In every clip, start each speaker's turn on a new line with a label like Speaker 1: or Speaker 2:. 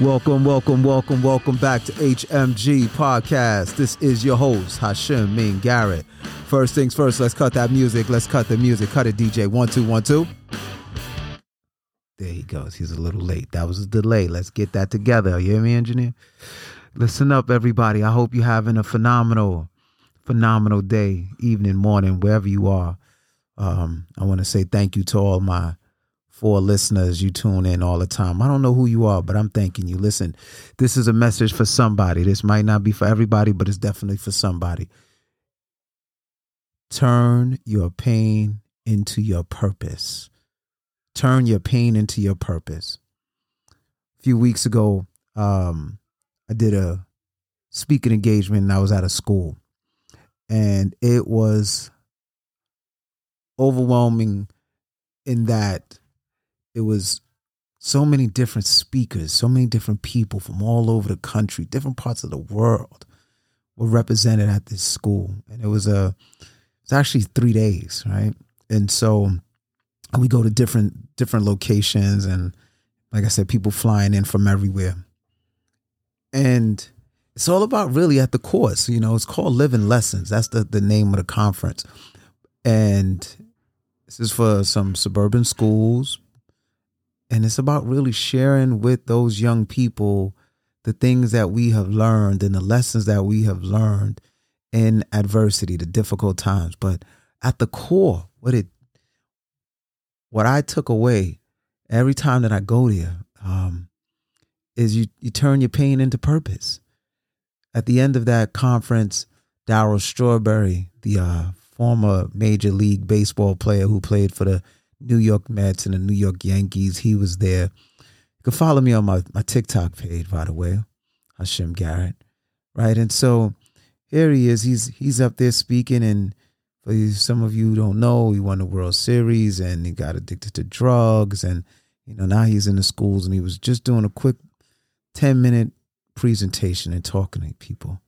Speaker 1: Welcome, welcome, welcome, welcome back to HMG Podcast. This is your host, Hashim Ming Garrett. First things first, let's cut that music. Let's cut the music. Cut it, DJ. One, two, one, two. There he goes. He's a little late. That was a delay. Let's get that together. You hear me, engineer? Listen up, everybody. I hope you're having a phenomenal, phenomenal day, evening, morning, wherever you are. Um, I want to say thank you to all my for listeners. You tune in all the time. I don't know who you are, but I'm thanking you. Listen, this is a message for somebody. This might not be for everybody, but it's definitely for somebody. Turn your pain into your purpose. Turn your pain into your purpose. A few weeks ago, um, I did a speaking engagement and I was at a school. And it was overwhelming in that it was so many different speakers, so many different people from all over the country, different parts of the world were represented at this school. And it was a it's actually three days, right? And so we go to different different locations and like I said, people flying in from everywhere. And it's all about really at the course, you know, it's called Living Lessons. That's the, the name of the conference. And this is for some suburban schools, and it's about really sharing with those young people the things that we have learned and the lessons that we have learned in adversity, the difficult times. But at the core, what it what I took away every time that I go there um, is you you turn your pain into purpose. At the end of that conference, Darryl Strawberry, the uh, former Major League Baseball player who played for the New York Mets and the New York Yankees. He was there. You can follow me on my, my TikTok page, by the way, Hashim Garrett. Right. And so here he is. He's he's up there speaking and for some of you don't know, he won the World Series and he got addicted to drugs and you know now he's in the schools and he was just doing a quick 10 minute presentation and talking to people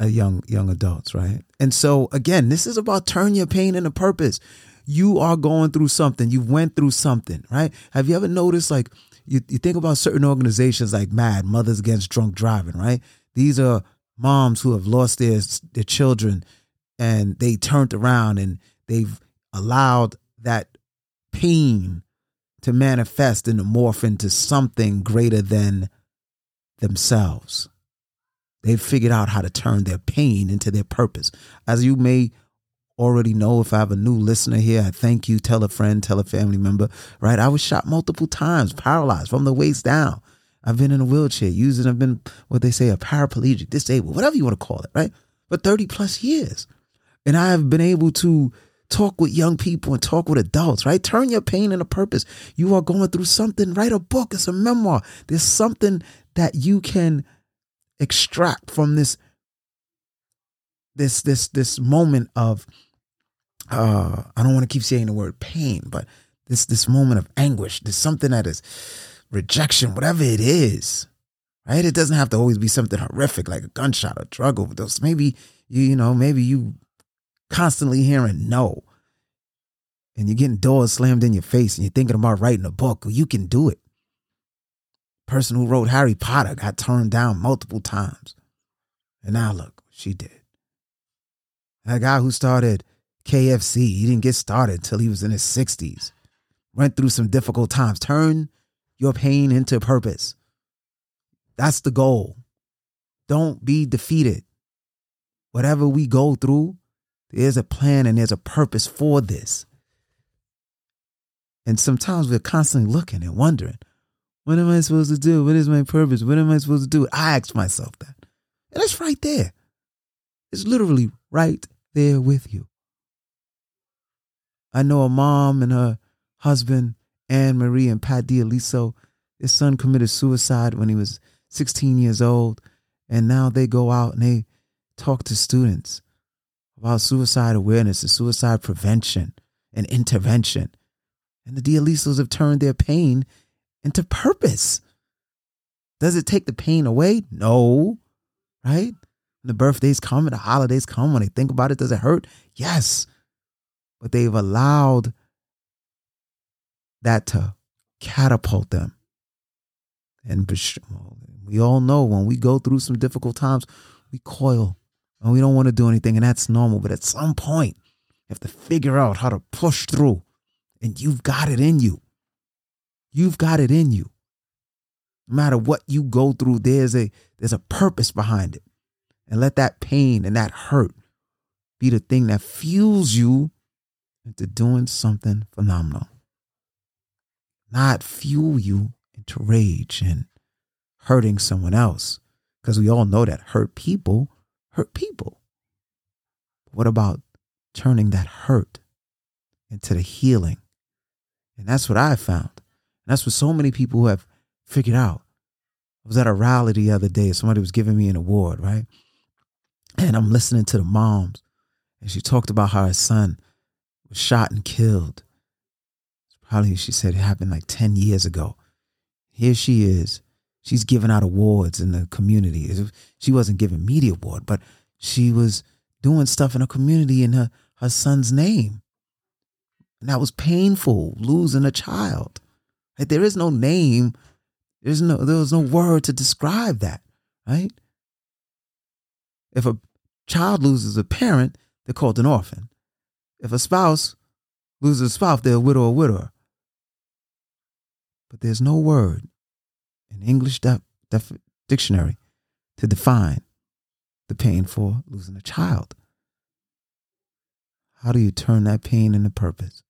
Speaker 1: uh, young young adults right and so again this is about turn your pain into purpose you are going through something. You went through something, right? Have you ever noticed like you, you think about certain organizations like MADD, Mothers Against Drunk Driving, right? These are moms who have lost their their children and they turned around and they've allowed that pain to manifest and to morph into something greater than themselves. They've figured out how to turn their pain into their purpose. As you may already know if I have a new listener here, I thank you. Tell a friend, tell a family member, right? I was shot multiple times, paralyzed from the waist down. I've been in a wheelchair, using, I've been what they say, a paraplegic, disabled, whatever you want to call it, right? For 30 plus years. And I have been able to talk with young people and talk with adults, right? Turn your pain into purpose. You are going through something, write a book, it's a memoir. There's something that you can extract from this this this this moment of uh, I don't want to keep saying the word pain, but this this moment of anguish, there's something that is rejection, whatever it is, right? It doesn't have to always be something horrific like a gunshot or drug overdose. Maybe you, you know, maybe you constantly hearing no, and you're getting doors slammed in your face, and you're thinking about writing a book. Well, you can do it. Person who wrote Harry Potter got turned down multiple times, and now look, she did. That guy who started KFC. He didn't get started until he was in his 60s. Went through some difficult times. Turn your pain into purpose. That's the goal. Don't be defeated. Whatever we go through, there's a plan and there's a purpose for this. And sometimes we're constantly looking and wondering, what am I supposed to do? What is my purpose? What am I supposed to do? I ask myself that. And it's right there. It's literally right there with you. I know a mom and her husband, Anne Marie and Pat Dialiso, his son committed suicide when he was 16 years old. And now they go out and they talk to students about suicide awareness and suicide prevention and intervention. And the Dialisos have turned their pain into purpose. Does it take the pain away? No. Right? When the birthdays come and the holidays come, when they think about it, does it hurt? Yes but they've allowed that to catapult them And we all know when we go through some difficult times, we coil and we don't want to do anything, and that's normal. But at some point, you have to figure out how to push through, and you've got it in you. You've got it in you. No matter what you go through, there's a there's a purpose behind it. And let that pain and that hurt be the thing that fuels you into doing something phenomenal. Not fuel you into rage and hurting someone else. Because we all know that hurt people hurt people. What about turning that hurt into the healing? And that's what I found. And that's what so many people have figured out. I was at a rally the other day. Somebody was giving me an award, right? And I'm listening to the moms. And she talked about how her son shot and killed. Probably, she said it happened like 10 years ago. Here she is. She's giving out awards in the community. She wasn't giving me the award, but she was doing stuff in the community in her, her son's name. And that was painful, losing a child. Like there is no name, there's no there was no word to describe that, right? If a child loses a parent, they're called an orphan. If a spouse loses a spouse, they're a widow or widower. But there's no word in English def- def- dictionary to define the pain for losing a child. How do you turn that pain into purpose?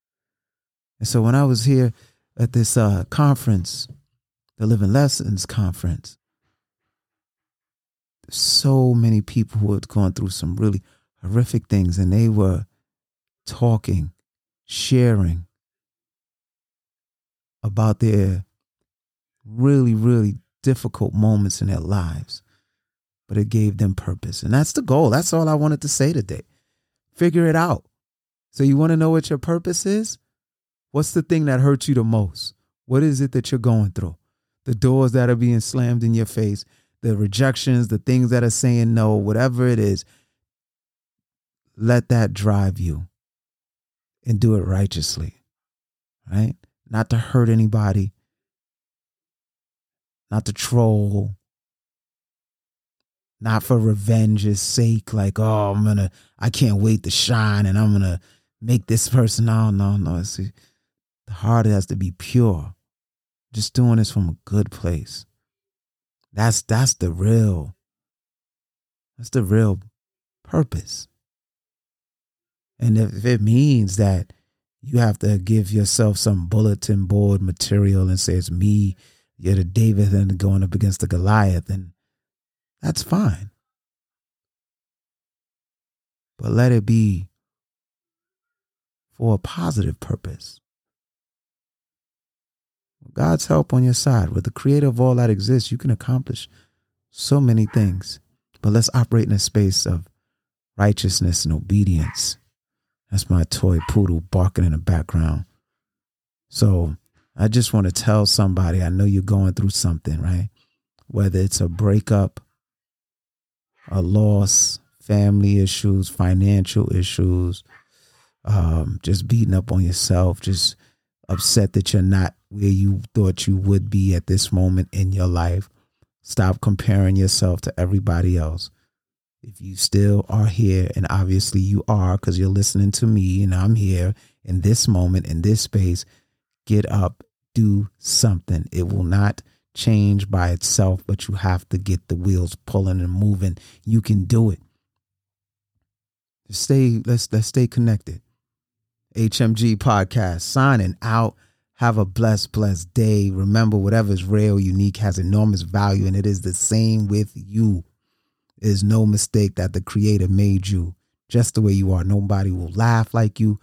Speaker 1: And so when I was here at this uh, conference, the Living Lessons conference, so many people who had gone through some really horrific things and they were talking, sharing about their really, really difficult moments in their lives. But it gave them purpose. And that's the goal. That's all I wanted to say today. Figure it out. So, you want to know what your purpose is? What's the thing that hurts you the most? What is it that you're going through? The doors that are being slammed in your face, the rejections, the things that are saying no, whatever it is, let that drive you and do it righteously, right? Not to hurt anybody, not to troll, not for revenge's sake, like, oh, I'm gonna, I can't wait to shine and I'm gonna make this person. No, no, no. See, the heart has to be pure. Just doing this from a good place. That's that's the real, that's the real purpose. And if it means that you have to give yourself some bulletin board material and say it's me, you're the David and going up against the Goliath, and that's fine. But let it be for a positive purpose. God's help on your side, with the creator of all that exists, you can accomplish so many things. But let's operate in a space of righteousness and obedience. That's my toy poodle barking in the background. So I just want to tell somebody I know you're going through something, right? Whether it's a breakup, a loss, family issues, financial issues, um, just beating up on yourself, just upset that you're not where you thought you would be at this moment in your life. Stop comparing yourself to everybody else. If you still are here, and obviously you are because you're listening to me and I'm here in this moment, in this space, get up, do something. It will not change by itself, but you have to get the wheels pulling and moving. You can do it. Stay, let's let's stay connected. HMG podcast signing out. Have a blessed, blessed day. Remember, whatever is real, unique, has enormous value, and it is the same with you. Is no mistake that the Creator made you just the way you are. Nobody will laugh like you,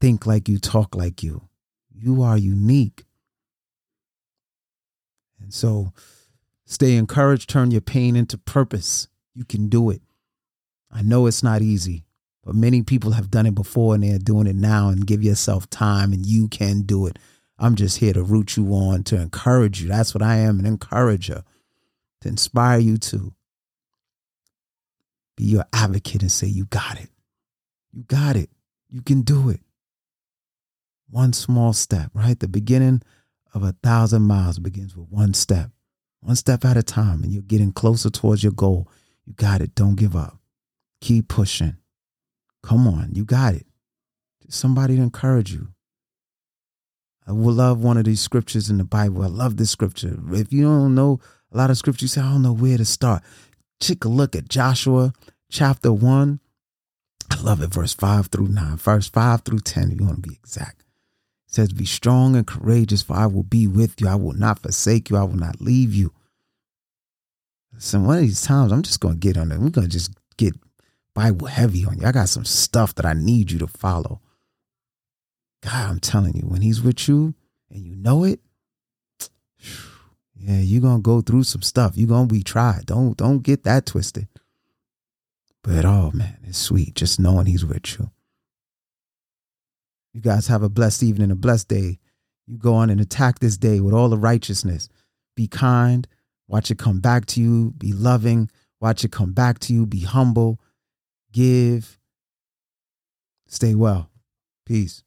Speaker 1: think like you, talk like you. You are unique. And so stay encouraged, turn your pain into purpose. You can do it. I know it's not easy. But many people have done it before and they're doing it now and give yourself time and you can do it. I'm just here to root you on, to encourage you. That's what I am, an encourager, to inspire you to be your advocate and say, You got it. You got it. You can do it. One small step, right? The beginning of a thousand miles begins with one step. one step at a time, and you're getting closer towards your goal. You got it. Don't give up. Keep pushing. Come on, you got it. Just somebody to encourage you. I will love one of these scriptures in the Bible. I love this scripture. If you don't know a lot of scripture, you say, I don't know where to start. Take a look at Joshua chapter 1. I love it, verse 5 through 9. Verse 5 through 10, if you want to be exact. It says, Be strong and courageous, for I will be with you. I will not forsake you. I will not leave you. So one of these times, I'm just going to get on it. We're going to just get Bible heavy on you. I got some stuff that I need you to follow. God, I'm telling you, when he's with you and you know it, yeah, you're gonna go through some stuff. You're gonna be tried. Don't don't get that twisted. But oh man, it's sweet just knowing he's with you. You guys have a blessed evening, a blessed day. You go on and attack this day with all the righteousness. Be kind. Watch it come back to you. Be loving. Watch it come back to you. Be humble. Give. Stay well. Peace.